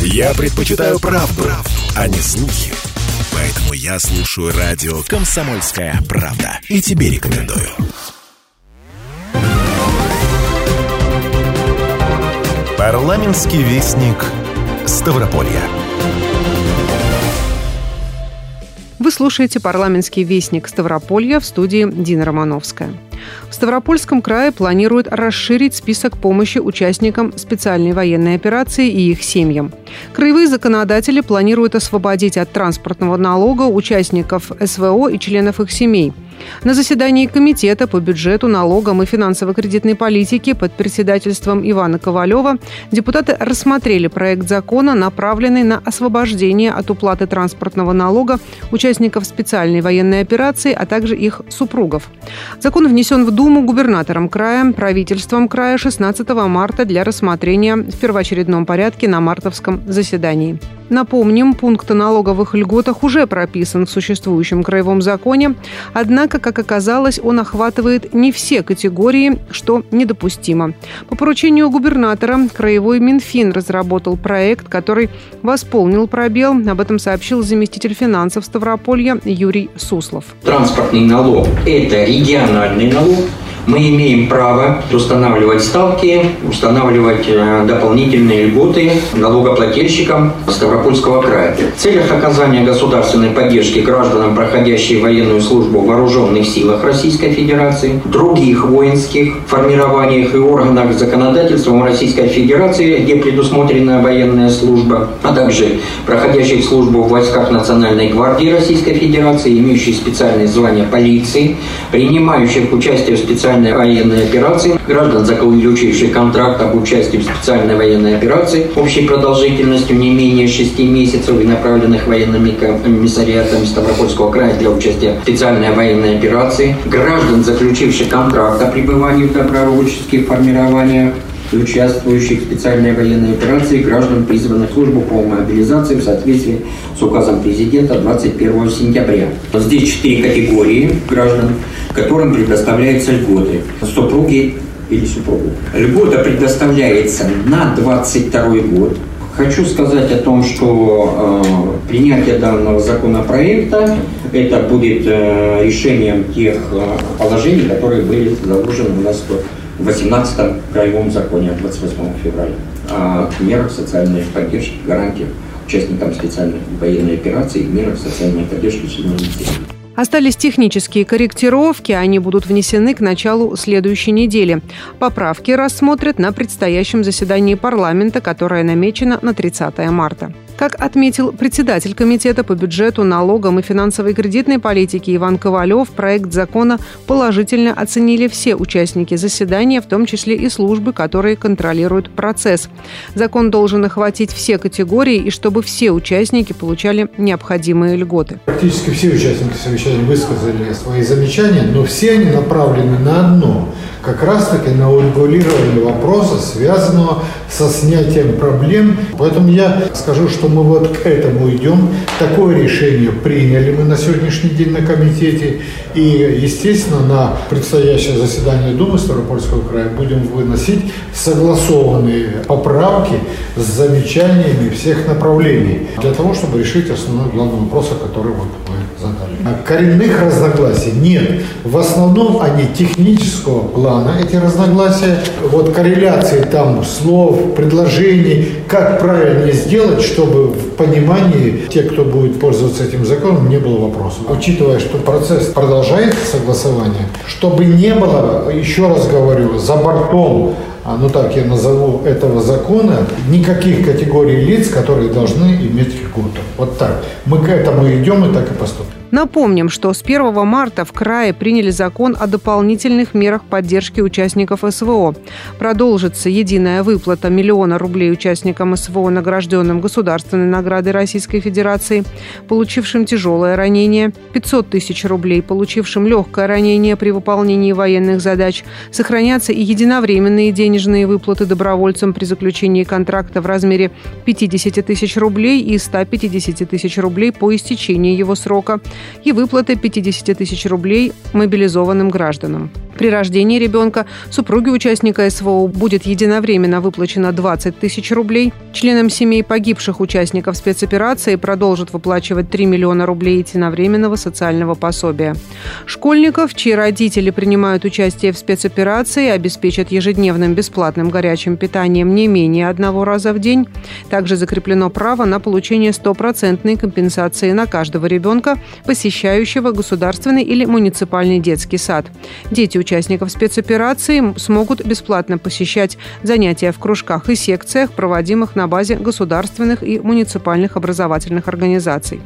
Я предпочитаю правду, а не слухи. Поэтому я слушаю радио «Комсомольская правда». И тебе рекомендую. Парламентский вестник Ставрополья. Вы слушаете парламентский вестник Ставрополья в студии Дина Романовская. В Ставропольском крае планируют расширить список помощи участникам специальной военной операции и их семьям. Краевые законодатели планируют освободить от транспортного налога участников СВО и членов их семей – на заседании Комитета по бюджету, налогам и финансово-кредитной политике под председательством Ивана Ковалева депутаты рассмотрели проект закона, направленный на освобождение от уплаты транспортного налога участников специальной военной операции, а также их супругов. Закон внесен в Думу губернатором края, правительством края 16 марта для рассмотрения в первоочередном порядке на мартовском заседании. Напомним, пункт о налоговых льготах уже прописан в существующем краевом законе, однако, как оказалось, он охватывает не все категории, что недопустимо. По поручению губернатора краевой Минфин разработал проект, который восполнил пробел. Об этом сообщил заместитель финансов Ставрополья Юрий Суслов. Транспортный налог – это региональный налог, мы имеем право устанавливать ставки, устанавливать э, дополнительные льготы налогоплательщикам Ставропольского края. В целях оказания государственной поддержки гражданам, проходящим военную службу в вооруженных силах Российской Федерации, других воинских формированиях и органах законодательства Российской Федерации, где предусмотрена военная служба, а также проходящих службу в войсках Национальной гвардии Российской Федерации, имеющих специальное звание полиции, принимающих участие в специальных специальной военной операции, граждан, заключивших контракт об участии в специальной военной операции общей продолжительностью не менее 6 месяцев и направленных военными комиссариатами Ставропольского края для участия в специальной военной операции, граждан, заключивших контракт о пребывании в добровольческих формированиях, участвующих в специальной военной операции граждан, призванных в службу по мобилизации в соответствии с указом президента 21 сентября. Здесь четыре категории граждан, которым предоставляются льготы. Супруги или супругу. Льгота предоставляется на 22 год. Хочу сказать о том, что э, принятие данного законопроекта это будет э, решением тех э, положений, которые были заложены у нас в 18-м краевом законе от 28 февраля о мерах социальной поддержки, гарантиях участникам специальной военной операции и мерах социальной поддержки населения. Остались технические корректировки, они будут внесены к началу следующей недели. Поправки рассмотрят на предстоящем заседании парламента, которое намечено на 30 марта. Как отметил председатель Комитета по бюджету, налогам и финансовой кредитной политике Иван Ковалев, проект закона положительно оценили все участники заседания, в том числе и службы, которые контролируют процесс. Закон должен охватить все категории и чтобы все участники получали необходимые льготы. Практически все участники совещания высказали свои замечания, но все они направлены на одно – как раз-таки на урегулирование вопроса, связанного со снятием проблем. Поэтому я скажу, что мы вот к этому идем. Такое решение приняли мы на сегодняшний день на комитете. И, естественно, на предстоящее заседание Думы Ставропольского края будем выносить согласованные поправки с замечаниями всех направлений для того, чтобы решить основной главный вопрос, вот вы задали. А коренных разногласий нет. В основном они технического плана, эти разногласия. Вот корреляции там слов, предложений, как правильно сделать, чтобы в понимании тех, кто будет пользоваться этим законом, не было вопросов. Учитывая, что процесс продолжается согласование, чтобы не было, еще раз говорю, за бортом а, ну так я назову этого закона, никаких категорий лиц, которые должны иметь льготу. Вот так. Мы к этому идем и так и поступим. Напомним, что с 1 марта в крае приняли закон о дополнительных мерах поддержки участников СВО. Продолжится единая выплата миллиона рублей участникам СВО, награжденным государственной наградой Российской Федерации, получившим тяжелое ранение, 500 тысяч рублей, получившим легкое ранение при выполнении военных задач. Сохранятся и единовременные денежные выплаты добровольцам при заключении контракта в размере 50 тысяч рублей и 150 тысяч рублей по истечении его срока – и выплаты 50 тысяч рублей мобилизованным гражданам. При рождении ребенка супруге участника СВО будет единовременно выплачено 20 тысяч рублей. Членам семей погибших участников спецоперации продолжат выплачивать 3 миллиона рублей единовременного социального пособия. Школьников, чьи родители принимают участие в спецоперации, обеспечат ежедневным бесплатным горячим питанием не менее одного раза в день. Также закреплено право на получение стопроцентной компенсации на каждого ребенка, посещающего государственный или муниципальный детский сад. Дети участников спецоперации смогут бесплатно посещать занятия в кружках и секциях, проводимых на базе государственных и муниципальных образовательных организаций.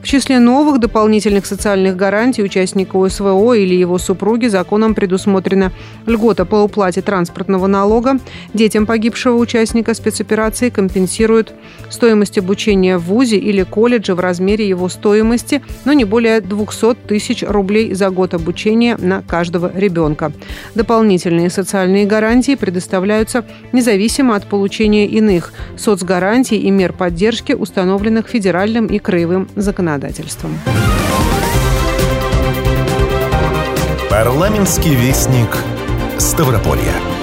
В числе новых дополнительных социальных гарантий участника УСВО или его супруги законом предусмотрена льгота по уплате транспортного налога. Детям погибшего участника спецоперации компенсируют стоимость обучения в ВУЗе или колледже в размере его стоимости, но не более 200 тысяч рублей за год обучения на каждого ребенка. Дополнительные социальные гарантии предоставляются независимо от получения иных соцгарантий и мер поддержки, установленных федеральным и краевым законодательством. Парламентский вестник Ставрополья.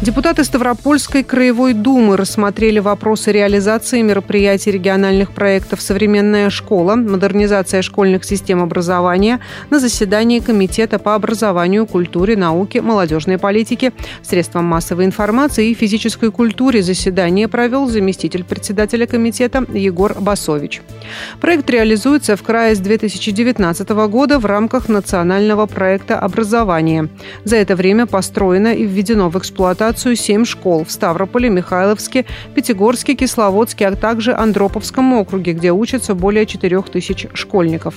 Депутаты Ставропольской краевой думы рассмотрели вопросы реализации мероприятий региональных проектов «Современная школа», «Модернизация школьных систем образования» на заседании Комитета по образованию, культуре, науке, молодежной политике, средствам массовой информации и физической культуре. Заседание провел заместитель председателя комитета Егор Басович. Проект реализуется в крае с 2019 года в рамках национального проекта образования. За это время построено и введено в эксплуатацию эксплуатацию семь школ в Ставрополе, Михайловске, Пятигорске, Кисловодске, а также Андроповском округе, где учатся более 4 тысяч школьников.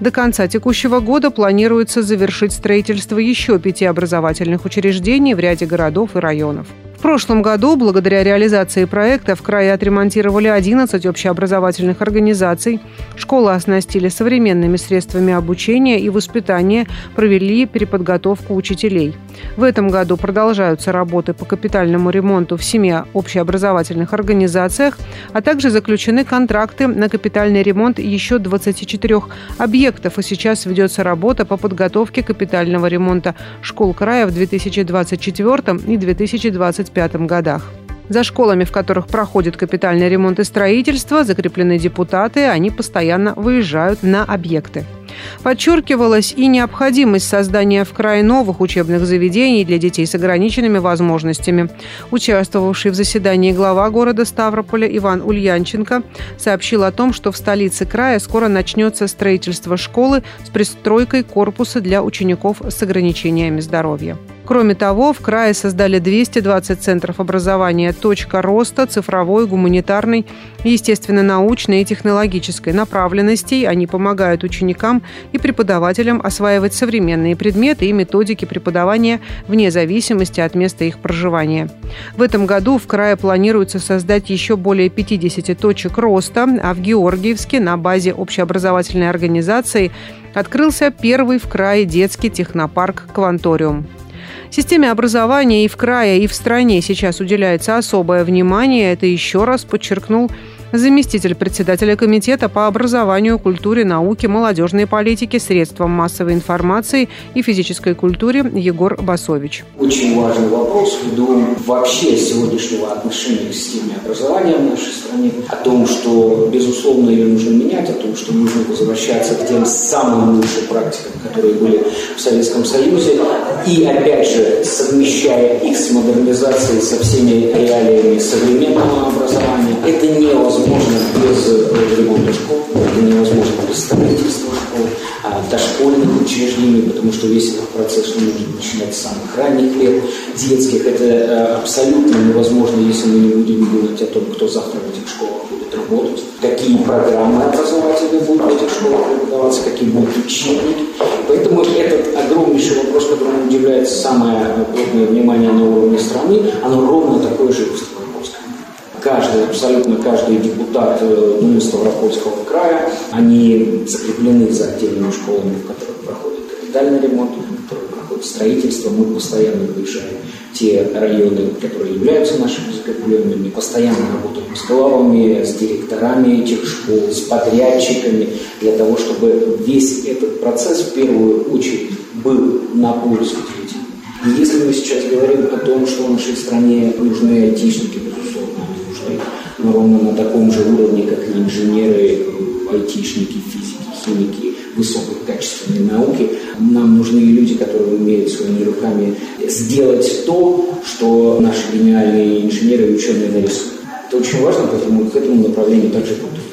До конца текущего года планируется завершить строительство еще пяти образовательных учреждений в ряде городов и районов. В прошлом году, благодаря реализации проекта, в крае отремонтировали 11 общеобразовательных организаций, школы оснастили современными средствами обучения и воспитания, провели переподготовку учителей. В этом году продолжаются работы по капитальному ремонту в семи общеобразовательных организациях, а также заключены контракты на капитальный ремонт еще 24 объектов, и сейчас ведется работа по подготовке капитального ремонта школ края в 2024 и 2025 1995 годах. За школами, в которых проходит капитальный ремонт и строительство, закреплены депутаты, они постоянно выезжают на объекты. Подчеркивалась и необходимость создания в крае новых учебных заведений для детей с ограниченными возможностями. Участвовавший в заседании глава города Ставрополя Иван Ульянченко сообщил о том, что в столице края скоро начнется строительство школы с пристройкой корпуса для учеников с ограничениями здоровья. Кроме того, в крае создали 220 центров образования «Точка роста», цифровой, гуманитарной, естественно-научной и технологической направленностей. Они помогают ученикам и преподавателям осваивать современные предметы и методики преподавания вне зависимости от места их проживания. В этом году в крае планируется создать еще более 50 точек роста, а в Георгиевске на базе общеобразовательной организации открылся первый в крае детский технопарк «Кванториум». Системе образования и в крае, и в стране сейчас уделяется особое внимание. Это еще раз подчеркнул заместитель председателя Комитета по образованию, культуре, науке, молодежной политике, средствам массовой информации и физической культуре Егор Басович. Очень важный вопрос ввиду вообще сегодняшнего отношения к системе образования в нашей стране, о том, что, безусловно, ее нужно менять, о том, что нужно возвращаться к тем самым лучшим практикам, которые были в Советском Союзе, и, опять же, совмещая их с модернизацией со всеми реалиями современного образования, это невозможно невозможно без ремонта школ, это невозможно без строительства школ, а, дошкольных учреждений, потому что весь этот процесс нужно начинать с самых ранних лет детских. Это э, абсолютно невозможно, если мы не будем думать о том, кто завтра в этих школах будет работать, какие программы образовательные будут в этих школах преподаваться, какие будут учебники. Поэтому этот огромнейший вопрос, которому уделяется самое плотное внимание на уровне страны, оно ровно такое же в каждый, абсолютно каждый депутат э, Думы Ставропольского края, они закреплены за отдельными школами, в которых проходит капитальный ремонт, в которых проходит строительство. Мы постоянно выезжаем те районы, которые являются нашими закрепленными, постоянно работаем с главами, с директорами этих школ, с подрядчиками, для того, чтобы весь этот процесс в первую очередь был на пользу детей. И если мы сейчас говорим о том, что в нашей стране нужны айтишники, безусловно, но ровно на таком же уровне, как и инженеры, айтишники, физики, химики, высококачественной науки, нам нужны люди, которые умеют своими руками сделать то, что наши гениальные инженеры и ученые нарисуют. Это очень важно, поэтому к этому направлению также будут.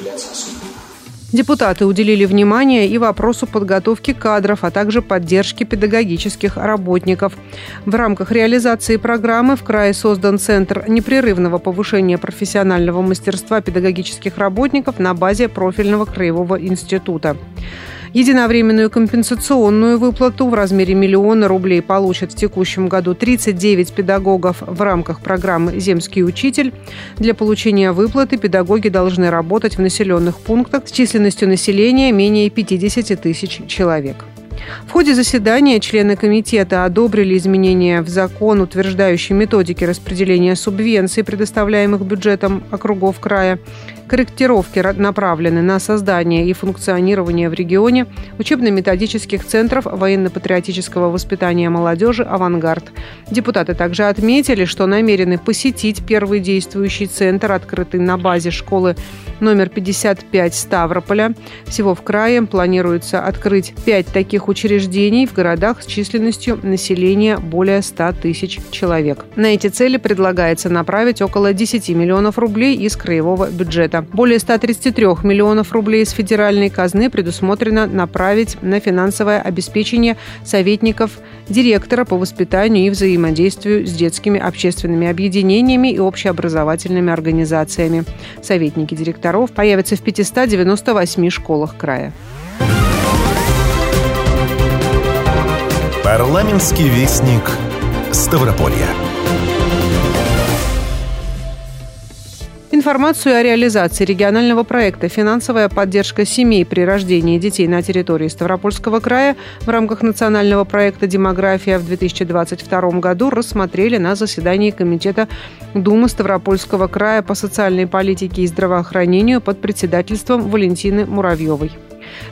Депутаты уделили внимание и вопросу подготовки кадров, а также поддержки педагогических работников. В рамках реализации программы в крае создан Центр непрерывного повышения профессионального мастерства педагогических работников на базе профильного краевого института. Единовременную компенсационную выплату в размере миллиона рублей получат в текущем году 39 педагогов в рамках программы «Земский учитель». Для получения выплаты педагоги должны работать в населенных пунктах с численностью населения менее 50 тысяч человек. В ходе заседания члены комитета одобрили изменения в закон, утверждающий методики распределения субвенций, предоставляемых бюджетом округов края. Корректировки направлены на создание и функционирование в регионе учебно-методических центров военно-патриотического воспитания молодежи «Авангард». Депутаты также отметили, что намерены посетить первый действующий центр, открытый на базе школы номер 55 Ставрополя. Всего в крае планируется открыть пять таких учреждений в городах с численностью населения более 100 тысяч человек. На эти цели предлагается направить около 10 миллионов рублей из краевого бюджета. Более 133 миллионов рублей из федеральной казны предусмотрено направить на финансовое обеспечение советников директора по воспитанию и взаимодействию с детскими общественными объединениями и общеобразовательными организациями. Советники директоров появятся в 598 школах края. Парламентский вестник Ставрополья. Информацию о реализации регионального проекта «Финансовая поддержка семей при рождении детей на территории Ставропольского края» в рамках национального проекта «Демография» в 2022 году рассмотрели на заседании Комитета Думы Ставропольского края по социальной политике и здравоохранению под председательством Валентины Муравьевой.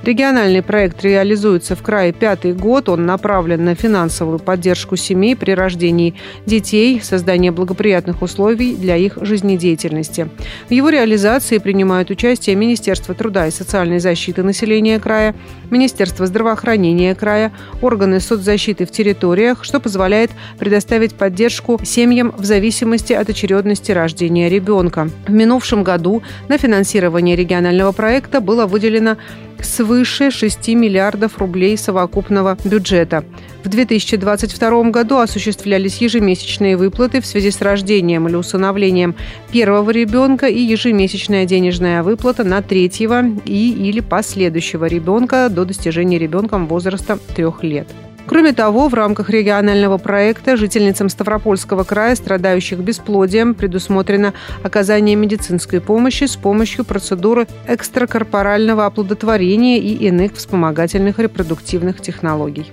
Региональный проект реализуется в крае пятый год. Он направлен на финансовую поддержку семей при рождении детей, создание благоприятных условий для их жизнедеятельности. В его реализации принимают участие Министерство труда и социальной защиты населения края, Министерство здравоохранения края, органы соцзащиты в территориях, что позволяет предоставить поддержку семьям в зависимости от очередности рождения ребенка. В минувшем году на финансирование регионального проекта было выделено свыше 6 миллиардов рублей совокупного бюджета. В 2022 году осуществлялись ежемесячные выплаты в связи с рождением или усыновлением первого ребенка и ежемесячная денежная выплата на третьего и или последующего ребенка до достижения ребенком возраста трех лет. Кроме того, в рамках регионального проекта жительницам Ставропольского края, страдающих бесплодием, предусмотрено оказание медицинской помощи с помощью процедуры экстракорпорального оплодотворения и иных вспомогательных репродуктивных технологий.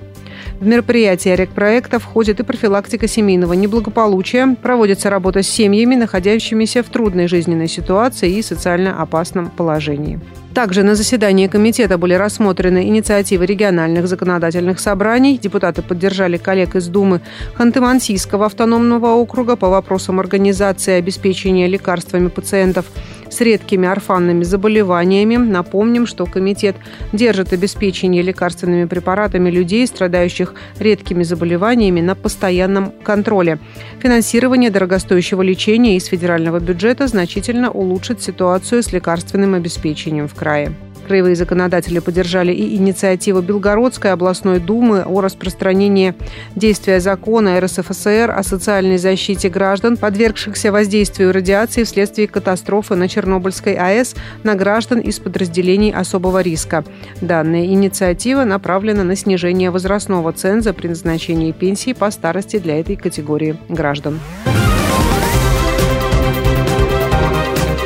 В мероприятие рекпроекта входит и профилактика семейного неблагополучия, проводится работа с семьями, находящимися в трудной жизненной ситуации и социально опасном положении. Также на заседании комитета были рассмотрены инициативы региональных законодательных собраний. Депутаты поддержали коллег из Думы Ханты-Мансийского автономного округа по вопросам организации обеспечения лекарствами пациентов с редкими орфанными заболеваниями. Напомним, что комитет держит обеспечение лекарственными препаратами людей, страдающих редкими заболеваниями, на постоянном контроле. Финансирование дорогостоящего лечения из федерального бюджета значительно улучшит ситуацию с лекарственным обеспечением в крае. Краевые законодатели поддержали и инициативу Белгородской областной думы о распространении действия закона РСФСР о социальной защите граждан, подвергшихся воздействию радиации вследствие катастрофы на Чернобыльской АЭС на граждан из подразделений особого риска. Данная инициатива направлена на снижение возрастного ценза при назначении пенсии по старости для этой категории граждан.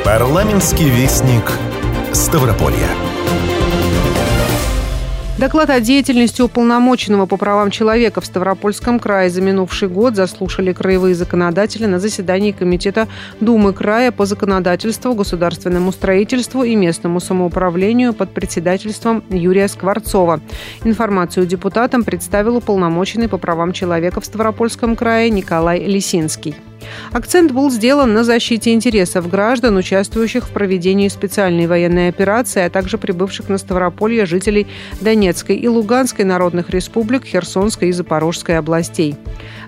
Парламентский вестник Ставрополья. Доклад о деятельности уполномоченного по правам человека в Ставропольском крае за минувший год заслушали краевые законодатели на заседании Комитета Думы края по законодательству, государственному строительству и местному самоуправлению под председательством Юрия Скворцова. Информацию депутатам представил уполномоченный по правам человека в Ставропольском крае Николай Лисинский. Акцент был сделан на защите интересов граждан, участвующих в проведении специальной военной операции, а также прибывших на Ставрополье жителей Донецкой и Луганской народных республик, Херсонской и Запорожской областей.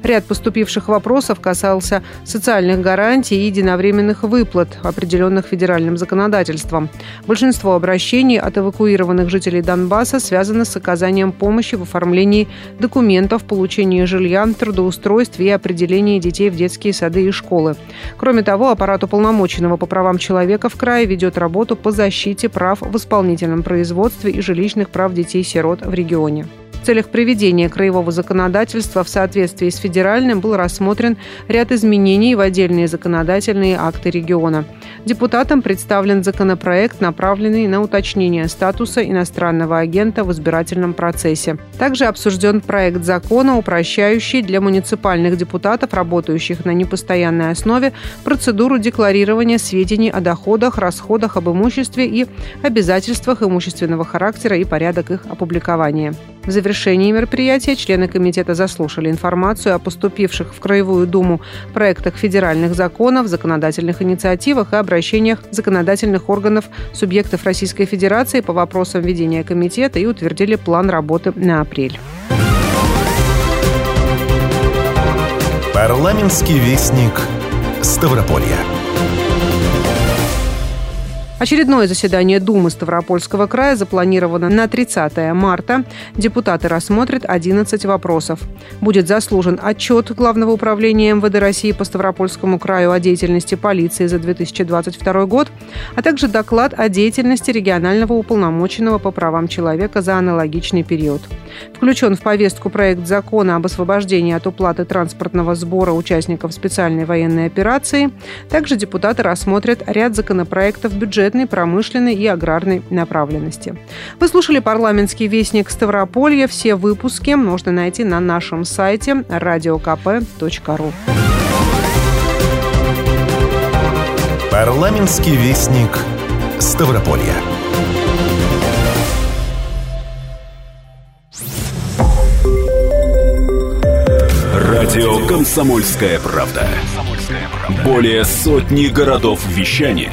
Ряд поступивших вопросов касался социальных гарантий и единовременных выплат, определенных федеральным законодательством. Большинство обращений от эвакуированных жителей Донбасса связано с оказанием помощи в оформлении документов, получении жилья, трудоустройстве и определении детей в детские сады и школы. Кроме того, аппарат уполномоченного по правам человека в крае ведет работу по защите прав в исполнительном производстве и жилищных прав детей-сирот в регионе. В целях приведения краевого законодательства в соответствии с федеральным был рассмотрен ряд изменений в отдельные законодательные акты региона. Депутатам представлен законопроект, направленный на уточнение статуса иностранного агента в избирательном процессе. Также обсужден проект закона, упрощающий для муниципальных депутатов, работающих на непостоянной основе, процедуру декларирования сведений о доходах, расходах, об имуществе и обязательствах имущественного характера и порядок их опубликования. В завершении мероприятия члены комитета заслушали информацию о поступивших в Краевую Думу проектах федеральных законов, законодательных инициативах и обращениях законодательных органов субъектов Российской Федерации по вопросам ведения комитета и утвердили план работы на апрель. Парламентский вестник Ставрополья. Очередное заседание Думы Ставропольского края запланировано на 30 марта. Депутаты рассмотрят 11 вопросов. Будет заслужен отчет Главного управления МВД России по Ставропольскому краю о деятельности полиции за 2022 год, а также доклад о деятельности регионального уполномоченного по правам человека за аналогичный период. Включен в повестку проект закона об освобождении от уплаты транспортного сбора участников специальной военной операции. Также депутаты рассмотрят ряд законопроектов бюджетной, промышленной и аграрной направленности. Вы слушали парламентский вестник Ставрополья. Все выпуски можно найти на нашем сайте radiokp.ru. Парламентский вестник Ставрополья. Радио «Комсомольская правда». Более сотни городов вещания